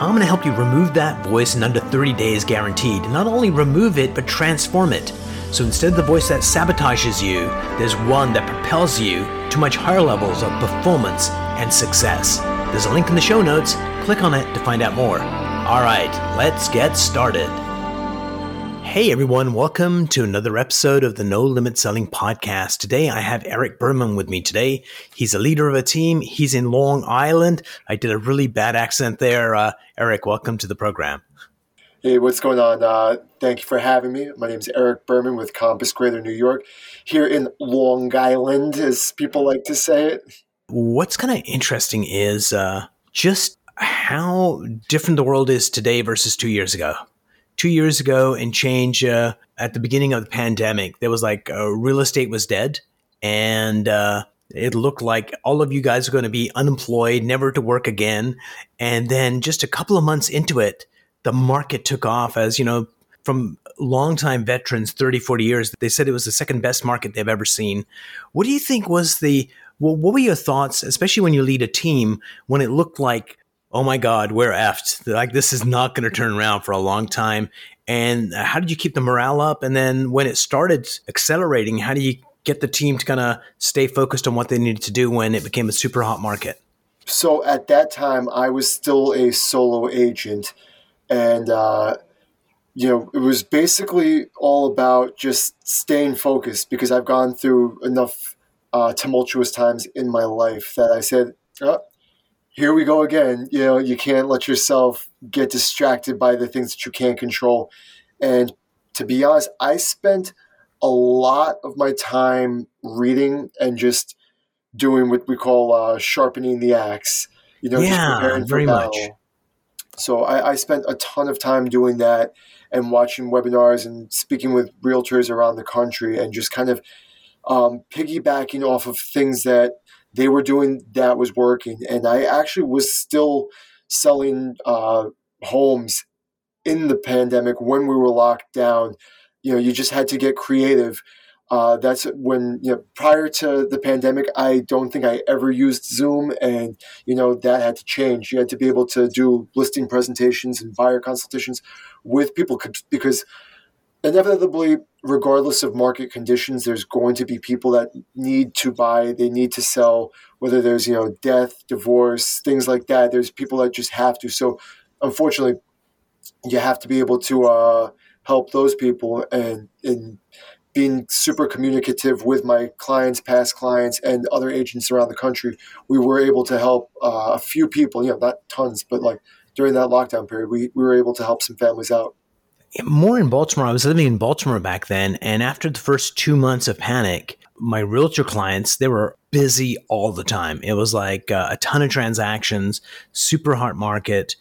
I'm going to help you remove that voice in under 30 days guaranteed. Not only remove it, but transform it. So instead of the voice that sabotages you, there's one that propels you to much higher levels of performance and success. There's a link in the show notes. Click on it to find out more. All right, let's get started. Hey everyone, welcome to another episode of the No Limit Selling Podcast. Today I have Eric Berman with me today. He's a leader of a team. He's in Long Island. I did a really bad accent there. Uh, Eric, welcome to the program. Hey, what's going on? Uh, thank you for having me. My name is Eric Berman with Compass Greater New York, here in Long Island, as people like to say it. What's kind of interesting is uh, just how different the world is today versus two years ago. Two years ago and change uh, at the beginning of the pandemic, there was like uh, real estate was dead, and uh, it looked like all of you guys are going to be unemployed, never to work again. And then just a couple of months into it, the market took off as, you know, from longtime veterans, 30, 40 years, they said it was the second best market they've ever seen. What do you think was the, well, what were your thoughts, especially when you lead a team, when it looked like, oh my God, we're effed. Like this is not going to turn around for a long time. And how did you keep the morale up? And then when it started accelerating, how do you get the team to kind of stay focused on what they needed to do when it became a super hot market? So at that time, I was still a solo agent and uh, you know it was basically all about just staying focused because I've gone through enough uh, tumultuous times in my life that I said, oh, "Here we go again." You know, you can't let yourself get distracted by the things that you can't control. And to be honest, I spent a lot of my time reading and just doing what we call uh, sharpening the axe. You know, yeah, very much. So I, I, spent a ton of time doing that and watching webinars and speaking with realtors around the country and just kind of um, piggybacking off of things that they were doing that was working. And I actually was still selling uh, homes in the pandemic when we were locked down. You know, you just had to get creative uh, that's when you know prior to the pandemic i don't think i ever used zoom and you know that had to change you had to be able to do listing presentations and buyer consultations with people because inevitably regardless of market conditions there's going to be people that need to buy they need to sell whether there's you know death divorce things like that there's people that just have to so unfortunately you have to be able to uh, help those people and and being super communicative with my clients, past clients, and other agents around the country, we were able to help uh, a few people, you know, not tons, but like during that lockdown period, we, we were able to help some families out. More in Baltimore. I was living in Baltimore back then. And after the first two months of panic, my realtor clients, they were busy all the time. It was like uh, a ton of transactions, super hot market.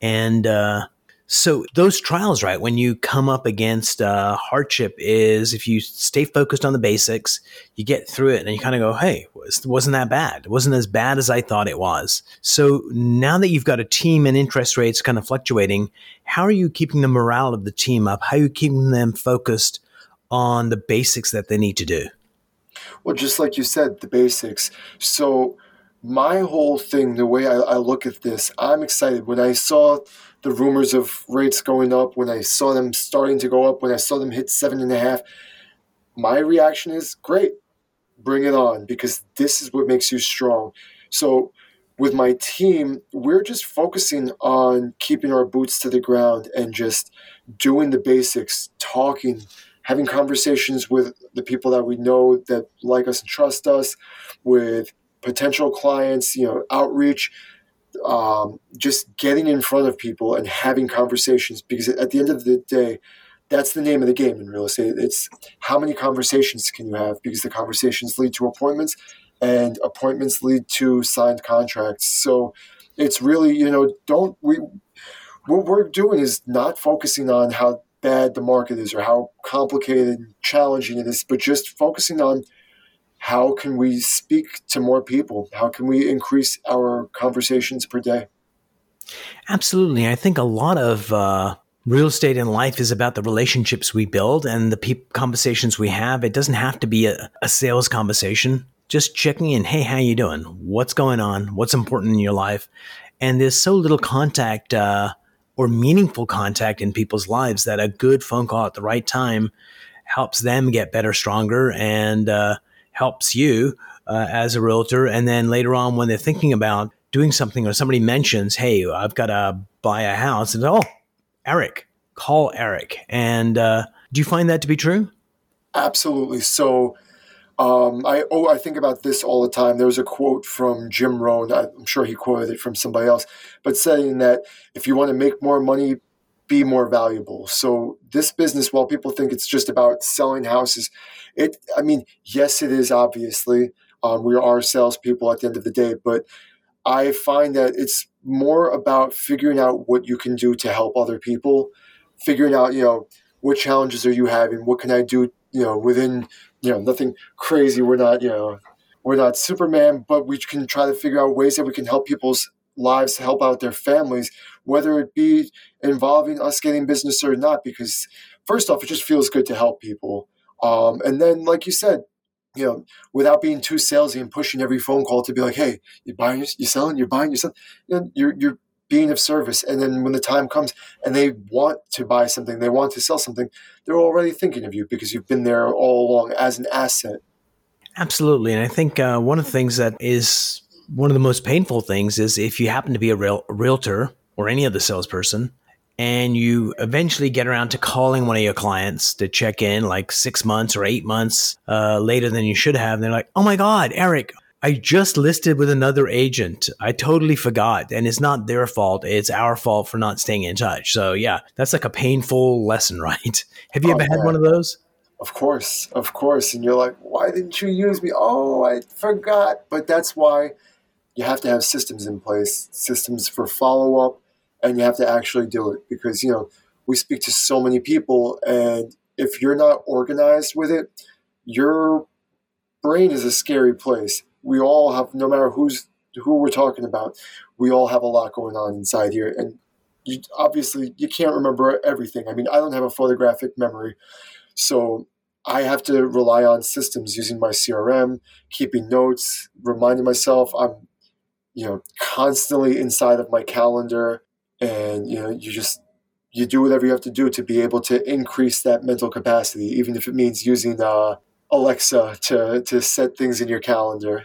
And, uh, so those trials, right? When you come up against uh, hardship, is if you stay focused on the basics, you get through it, and you kind of go, "Hey, wasn't that bad? It wasn't as bad as I thought it was." So now that you've got a team and interest rates kind of fluctuating, how are you keeping the morale of the team up? How are you keeping them focused on the basics that they need to do? Well, just like you said, the basics. So my whole thing, the way I, I look at this, I'm excited when I saw the rumors of rates going up, when I saw them starting to go up, when I saw them hit seven and a half, my reaction is great, bring it on, because this is what makes you strong. So, with my team, we're just focusing on keeping our boots to the ground and just doing the basics, talking, having conversations with the people that we know that like us and trust us, with potential clients, you know, outreach, um, just getting in front of people and having conversations because at the end of the day that's the name of the game in real estate. It's how many conversations can you have? Because the conversations lead to appointments and appointments lead to signed contracts. So it's really you know don't we what we're doing is not focusing on how bad the market is or how complicated and challenging it is but just focusing on how can we speak to more people? How can we increase our conversations per day? Absolutely. I think a lot of uh, real estate in life is about the relationships we build and the pe- conversations we have. It doesn't have to be a, a sales conversation. Just checking in. Hey, how you doing? What's going on? What's important in your life? And there's so little contact uh, or meaningful contact in people's lives that a good phone call at the right time helps them get better, stronger, and uh, helps you uh, as a realtor. And then later on, when they're thinking about doing something or somebody mentions, hey, I've got to buy a house, and oh, Eric, call Eric. And uh, do you find that to be true? Absolutely. So, um, I oh I think about this all the time. There was a quote from Jim Rohn. I'm sure he quoted it from somebody else, but saying that if you want to make more money, be more valuable. So this business, while people think it's just about selling houses, it I mean yes, it is obviously. Um, we are salespeople at the end of the day, but I find that it's more about figuring out what you can do to help other people, figuring out, you know, what challenges are you having? What can I do, you know, within, you know, nothing crazy. We're not, you know, we're not Superman, but we can try to figure out ways that we can help people's lives, help out their families, whether it be involving us getting business or not. Because first off, it just feels good to help people. Um, and then, like you said, you know, without being too salesy and pushing every phone call to be like, "Hey, you're buying, you're selling, you're buying, you're selling," you know, you're you're being of service. And then when the time comes and they want to buy something, they want to sell something, they're already thinking of you because you've been there all along as an asset. Absolutely, and I think uh, one of the things that is one of the most painful things is if you happen to be a real realtor or any other salesperson and you eventually get around to calling one of your clients to check in like six months or eight months uh, later than you should have. And they're like, oh my God, Eric, I just listed with another agent. I totally forgot. And it's not their fault. It's our fault for not staying in touch. So, yeah, that's like a painful lesson, right? Have you oh, ever had one of those? Of course, of course. And you're like, why didn't you use me? Oh, I forgot. But that's why you have to have systems in place, systems for follow up, and you have to actually do it because you know we speak to so many people and if you're not organized with it your brain is a scary place. We all have no matter who's who we're talking about we all have a lot going on inside here and you obviously you can't remember everything. I mean i don't have a photographic memory so i have to rely on systems using my crm keeping notes reminding myself i'm you know constantly inside of my calendar and you know you just you do whatever you have to do to be able to increase that mental capacity, even if it means using uh, Alexa to to set things in your calendar.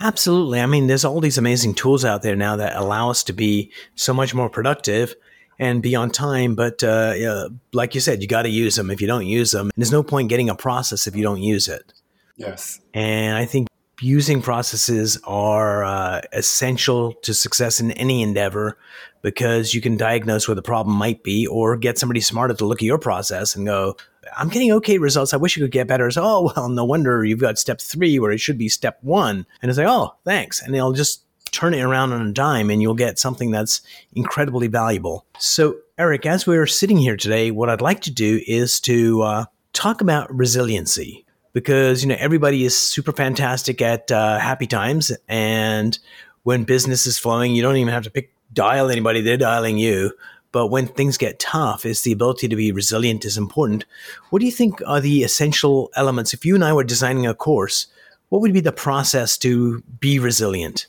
Absolutely. I mean, there's all these amazing tools out there now that allow us to be so much more productive and be on time. But uh, uh, like you said, you got to use them. If you don't use them, there's no point getting a process if you don't use it. Yes. And I think using processes are uh, essential to success in any endeavor because you can diagnose where the problem might be or get somebody smarter to look at your process and go, I'm getting okay results. I wish you could get better. So, oh, well, no wonder you've got step three where it should be step one. And it's like, oh, thanks. And they'll just turn it around on a dime and you'll get something that's incredibly valuable. So, Eric, as we're sitting here today, what I'd like to do is to uh, talk about resiliency because you know everybody is super fantastic at uh, happy times, and when business is flowing, you don't even have to pick dial anybody; they're dialing you. But when things get tough, is the ability to be resilient is important. What do you think are the essential elements? If you and I were designing a course, what would be the process to be resilient?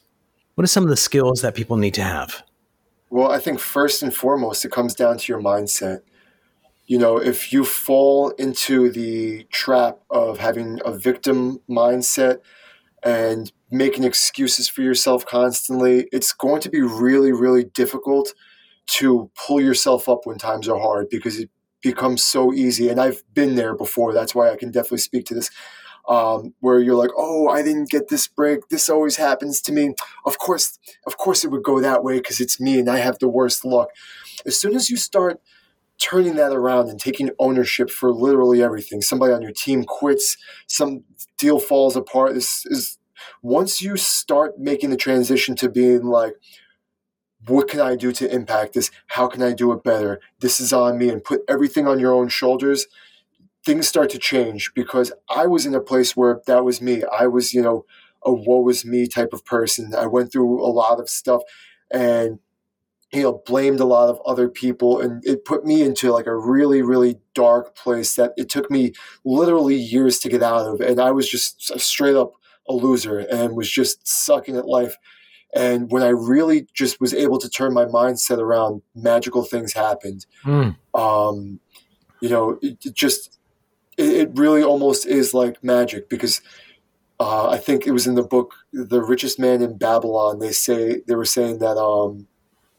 What are some of the skills that people need to have? Well, I think first and foremost, it comes down to your mindset you know, if you fall into the trap of having a victim mindset and making excuses for yourself constantly, it's going to be really, really difficult to pull yourself up when times are hard because it becomes so easy. And I've been there before. That's why I can definitely speak to this. Um, where you're like, oh, I didn't get this break. This always happens to me. Of course, of course, it would go that way because it's me and I have the worst luck. As soon as you start turning that around and taking ownership for literally everything. Somebody on your team quits, some deal falls apart. This is once you start making the transition to being like, what can I do to impact this? How can I do it better? This is on me, and put everything on your own shoulders. things start to change because I was in a place where that was me. I was, you know, a woe is me type of person. I went through a lot of stuff and you know blamed a lot of other people and it put me into like a really really dark place that it took me literally years to get out of and I was just straight up a loser and was just sucking at life and when I really just was able to turn my mindset around, magical things happened. Mm. Um, you know, it, it just it, it, really almost is like magic because uh, I think it was in the book "The Richest Man in Babylon." They say they were saying that um,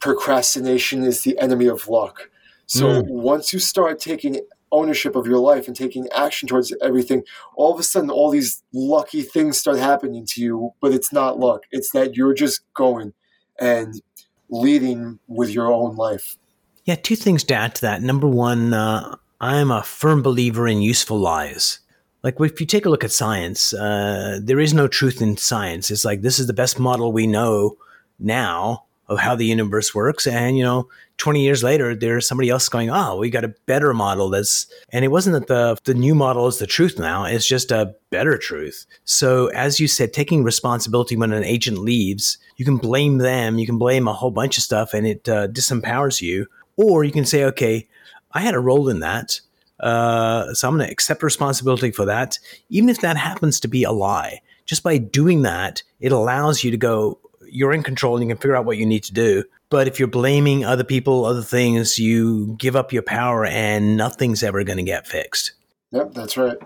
procrastination is the enemy of luck. So mm. once you start taking ownership of your life and taking action towards everything, all of a sudden all these lucky things start happening to you, but it's not luck. It's that you're just going and leading with your own life. Yeah, two things to add to that. Number one, uh, I'm a firm believer in useful lies. Like if you take a look at science, uh, there is no truth in science. It's like this is the best model we know now of how the universe works. And, you know, 20 years later, there's somebody else going, oh, we got a better model that's, and it wasn't that the, the new model is the truth now, it's just a better truth. So, as you said, taking responsibility when an agent leaves, you can blame them, you can blame a whole bunch of stuff, and it uh, disempowers you. Or you can say, okay, I had a role in that. Uh, so I'm going to accept responsibility for that, even if that happens to be a lie. Just by doing that, it allows you to go, you're in control and you can figure out what you need to do. But if you're blaming other people, other things, you give up your power and nothing's ever going to get fixed. Yep, that's right.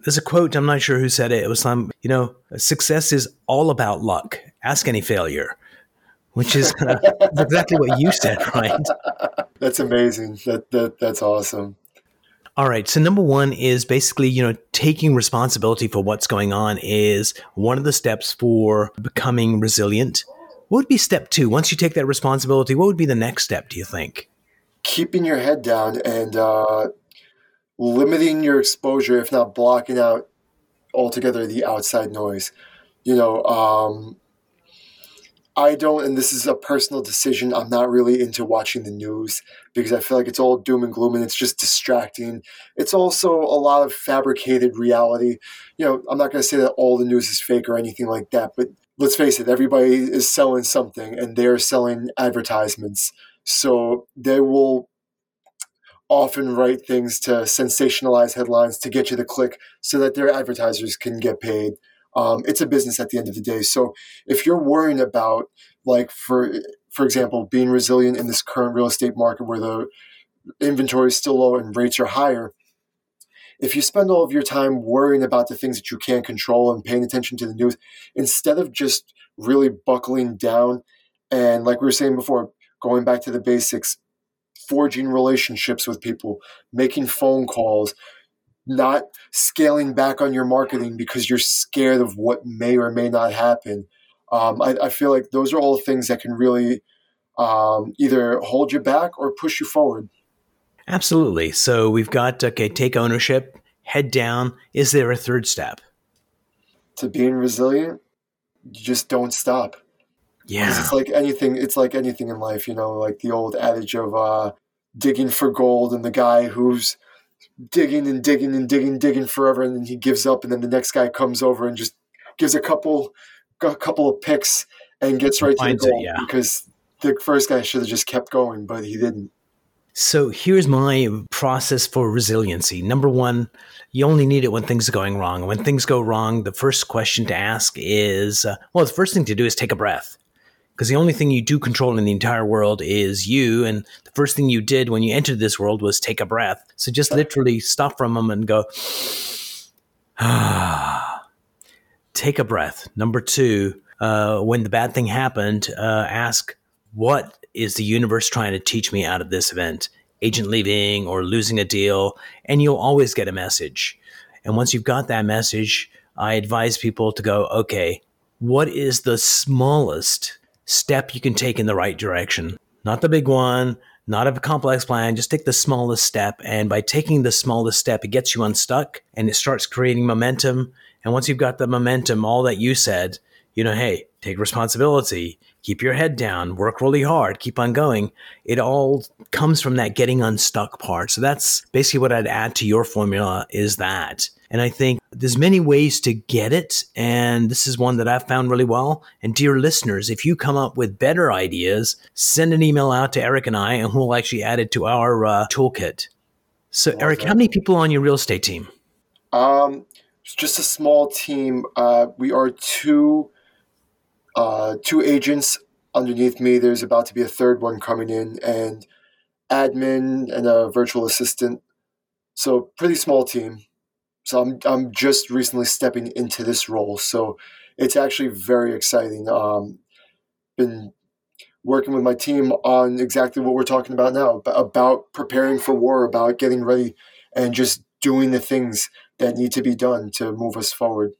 There's a quote, I'm not sure who said it. It was some, you know, success is all about luck. Ask any failure, which is uh, exactly what you said, right? That's amazing. That, that That's awesome. All right. So number one is basically, you know, taking responsibility for what's going on is one of the steps for becoming resilient. What would be step two? Once you take that responsibility, what would be the next step, do you think? Keeping your head down and uh, limiting your exposure, if not blocking out altogether the outside noise. You know, um, I don't, and this is a personal decision. I'm not really into watching the news because I feel like it's all doom and gloom and it's just distracting. It's also a lot of fabricated reality. You know, I'm not going to say that all the news is fake or anything like that, but let's face it, everybody is selling something and they're selling advertisements. So they will often write things to sensationalize headlines to get you to click so that their advertisers can get paid. Um, it's a business at the end of the day. So if you're worrying about, like for for example, being resilient in this current real estate market where the inventory is still low and rates are higher, if you spend all of your time worrying about the things that you can't control and paying attention to the news, instead of just really buckling down and, like we were saying before, going back to the basics, forging relationships with people, making phone calls, not scaling back on your marketing because you're scared of what may or may not happen. Um, I, I, feel like those are all things that can really um, either hold you back or push you forward. Absolutely. So we've got okay, take ownership, head down. Is there a third step? To being resilient, you just don't stop. Yeah. It's like anything it's like anything in life, you know, like the old adage of uh, digging for gold and the guy who's digging and digging and digging, digging forever, and then he gives up, and then the next guy comes over and just gives a couple, a couple of picks and gets right to the goal it, yeah. because the first guy should have just kept going, but he didn't. So here's my process for resiliency. Number one, you only need it when things are going wrong. When things go wrong, the first question to ask is uh, well, the first thing to do is take a breath because the only thing you do control in the entire world is you. And the first thing you did when you entered this world was take a breath. So just literally stop for a moment and go, ah, take a breath. Number two, uh, when the bad thing happened, uh, ask, what is the universe trying to teach me out of this event? Agent leaving or losing a deal, and you'll always get a message. And once you've got that message, I advise people to go, okay, what is the smallest step you can take in the right direction. Not the big one, not a complex plan, just take the smallest step. And by taking the smallest step, it gets you unstuck and it starts creating momentum. And once you've got the momentum, all that you said, you know, hey, take responsibility, keep your head down, work really hard, keep on going. It all comes from that getting unstuck part. So that's basically what I'd add to your formula is that. And I think there's many ways to get it. And this is one that I've found really well. And dear listeners, if you come up with better ideas, send an email out to Eric and I, and we'll actually add it to our uh, toolkit. So, Eric, how many people on your real estate team? Um, it's just a small team. Uh, we are two uh, two agents underneath me. There's about to be a third one coming in, and admin and a virtual assistant. So pretty small team. So I'm I'm just recently stepping into this role. So it's actually very exciting. Um, been working with my team on exactly what we're talking about now about preparing for war, about getting ready, and just doing the things that need to be done to move us forward.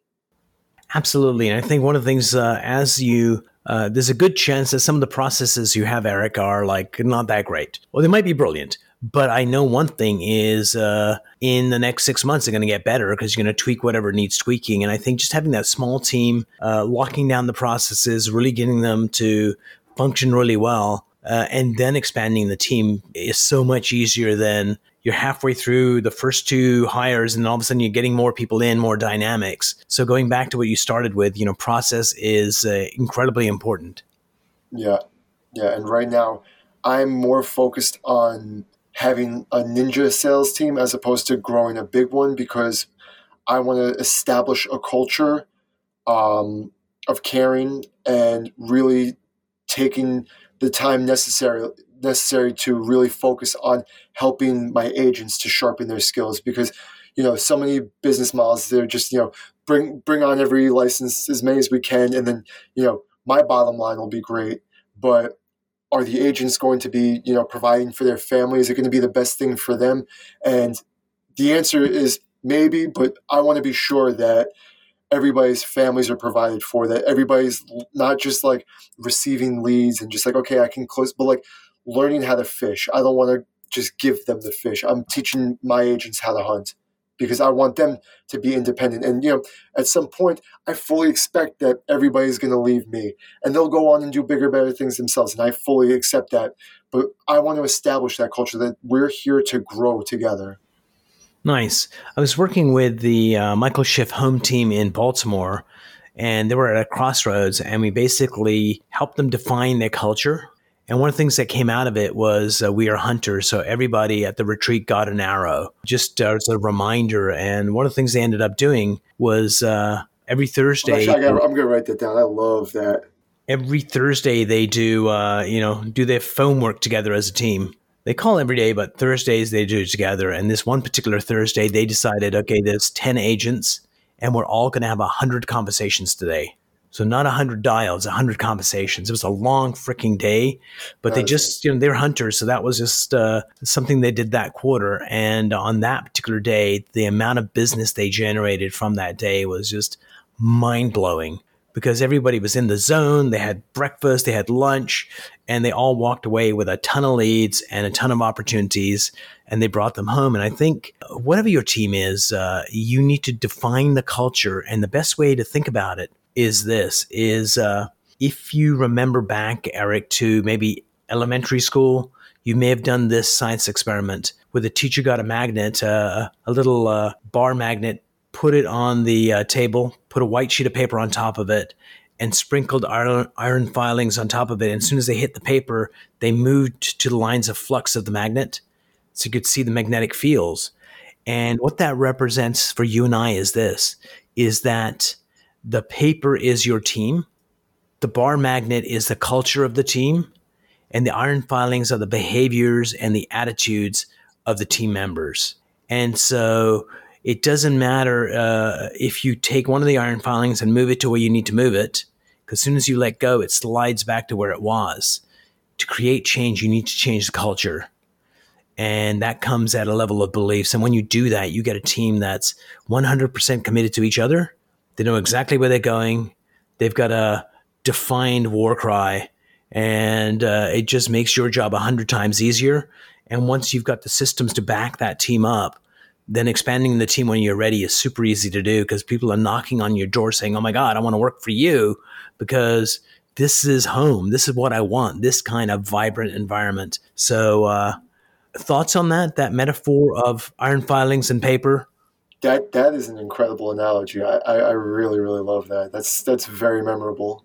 Absolutely. And I think one of the things, uh, as you, uh, there's a good chance that some of the processes you have, Eric, are like not that great. Well, they might be brilliant. But I know one thing is uh, in the next six months, they're going to get better because you're going to tweak whatever needs tweaking. And I think just having that small team, uh, locking down the processes, really getting them to function really well, uh, and then expanding the team is so much easier than you're halfway through the first two hires and all of a sudden you're getting more people in more dynamics. So going back to what you started with you know process is uh, incredibly important. Yeah. Yeah. And right now i'm more focused on having a ninja sales team as opposed to growing a big one because i want to establish a culture um, of caring and really taking the time necessary necessary to really focus on helping my agents to sharpen their skills because you know so many business models they're just you know bring bring on every license as many as we can and then you know my bottom line will be great. But are the agents going to be you know providing for their family is it going to be the best thing for them and the answer is maybe but i want to be sure that everybody's families are provided for that everybody's not just like receiving leads and just like okay i can close but like learning how to fish. I don't want to just give them the fish. I'm teaching my agents how to hunt because I want them to be independent. And, you know, at some point, I fully expect that everybody's going to leave me and they'll go on and do bigger, better things themselves. And I fully accept that. But I want to establish that culture that we're here to grow together. Nice. I was working with the uh, Michael Schiff home team in Baltimore, and they were at a crossroads, and we basically helped them define their culture and one of the things that came out of it was uh, we are hunters. So everybody at the retreat got an arrow just as a reminder. And one of the things they ended up doing was uh, every Thursday. Actually, I'm going to write that down. I love that. Every Thursday they do, uh, you know, do their phone work together as a team. They call every day, but Thursdays they do it together. And this one particular Thursday, they decided, okay, there's 10 agents and we're all going to have 100 conversations today. So not a hundred dials, a hundred conversations. It was a long freaking day, but they just, you know, they're hunters. So that was just uh, something they did that quarter. And on that particular day, the amount of business they generated from that day was just mind blowing because everybody was in the zone. They had breakfast, they had lunch, and they all walked away with a ton of leads and a ton of opportunities, and they brought them home. And I think whatever your team is, uh, you need to define the culture, and the best way to think about it is this is uh, if you remember back, Eric, to maybe elementary school, you may have done this science experiment where the teacher got a magnet, uh, a little uh, bar magnet, put it on the uh, table, put a white sheet of paper on top of it, and sprinkled iron, iron filings on top of it. And as soon as they hit the paper, they moved to the lines of flux of the magnet. So you could see the magnetic fields. And what that represents for you and I is this is that the paper is your team, the bar magnet is the culture of the team, and the iron filings are the behaviors and the attitudes of the team members. And so it doesn't matter uh, if you take one of the iron filings and move it to where you need to move it, because as soon as you let go, it slides back to where it was. To create change, you need to change the culture. And that comes at a level of beliefs. And when you do that, you get a team that's 100% committed to each other they know exactly where they're going. They've got a defined war cry, and uh, it just makes your job a hundred times easier. And once you've got the systems to back that team up, then expanding the team when you're ready is super easy to do because people are knocking on your door saying, "Oh my God, I want to work for you," because this is home. This is what I want. This kind of vibrant environment. So, uh, thoughts on that? That metaphor of iron filings and paper. That that is an incredible analogy. I, I, I really really love that. That's that's very memorable.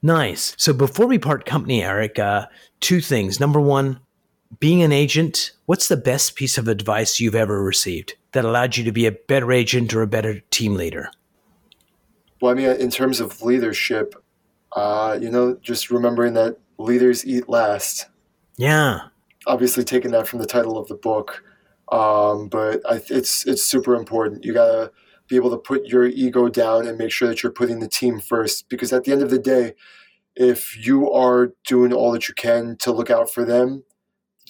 Nice. So before we part company, Eric, uh, two things. Number one, being an agent, what's the best piece of advice you've ever received that allowed you to be a better agent or a better team leader? Well, I mean, in terms of leadership, uh, you know, just remembering that leaders eat last. Yeah. Obviously, taking that from the title of the book, um, but I, it's it's super important. You gotta be able to put your ego down and make sure that you're putting the team first. Because at the end of the day, if you are doing all that you can to look out for them,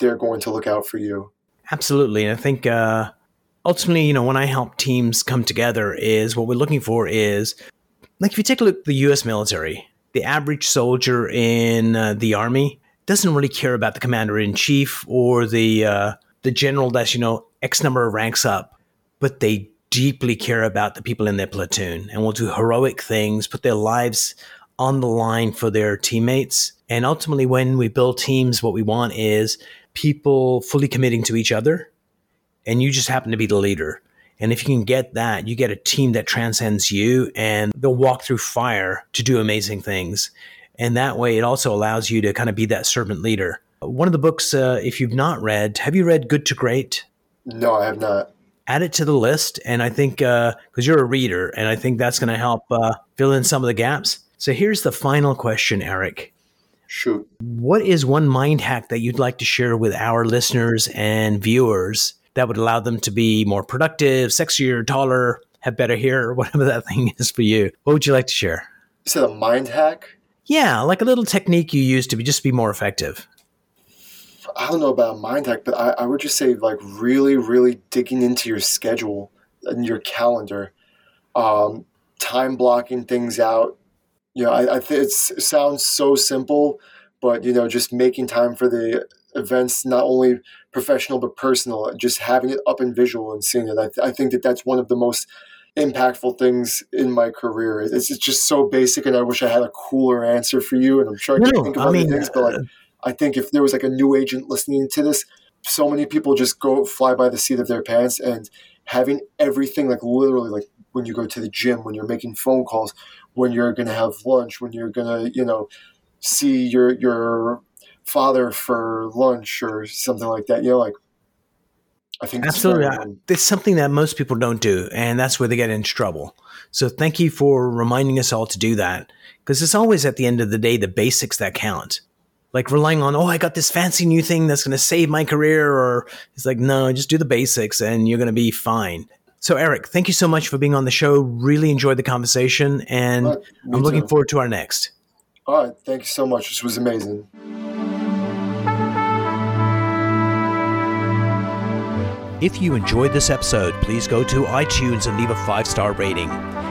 they're going to look out for you. Absolutely, and I think uh, ultimately, you know, when I help teams come together, is what we're looking for is like if you take a look at the U.S. military, the average soldier in uh, the army doesn't really care about the commander in chief or the uh, the general that's you know X number of ranks up, but they deeply care about the people in their platoon and will do heroic things, put their lives on the line for their teammates. And ultimately, when we build teams, what we want is people fully committing to each other, and you just happen to be the leader. And if you can get that, you get a team that transcends you and they'll walk through fire to do amazing things. And that way, it also allows you to kind of be that servant leader. One of the books, uh, if you've not read, have you read Good to Great? No, I have not. Add it to the list. And I think, because uh, you're a reader, and I think that's going to help uh, fill in some of the gaps. So here's the final question, Eric. Shoot. What is one mind hack that you'd like to share with our listeners and viewers that would allow them to be more productive, sexier, taller, have better hair, or whatever that thing is for you? What would you like to share? You said a mind hack? Yeah, like a little technique you use to be just be more effective. I don't know about mind hack, but I, I would just say like really, really digging into your schedule and your calendar, um, time blocking things out. You know, I, I th- it sounds so simple, but you know, just making time for the events, not only professional but personal, just having it up in visual and seeing it. I, th- I think that that's one of the most impactful things in my career. It's, it's just so basic, and I wish I had a cooler answer for you. And I'm sure I can no, think of I other mean, things, but like. Uh, I think if there was like a new agent listening to this, so many people just go fly by the seat of their pants and having everything like literally like when you go to the gym, when you're making phone calls, when you're going to have lunch, when you're going to, you know, see your your father for lunch or something like that. You know, like I think absolutely it's something that most people don't do, and that's where they get into trouble. So thank you for reminding us all to do that because it's always at the end of the day the basics that count like relying on, oh, I got this fancy new thing that's going to save my career. Or it's like, no, just do the basics and you're going to be fine. So, Eric, thank you so much for being on the show. Really enjoyed the conversation, and right, I'm looking too. forward to our next. All right. Thank you so much. This was amazing. If you enjoyed this episode, please go to iTunes and leave a five star rating.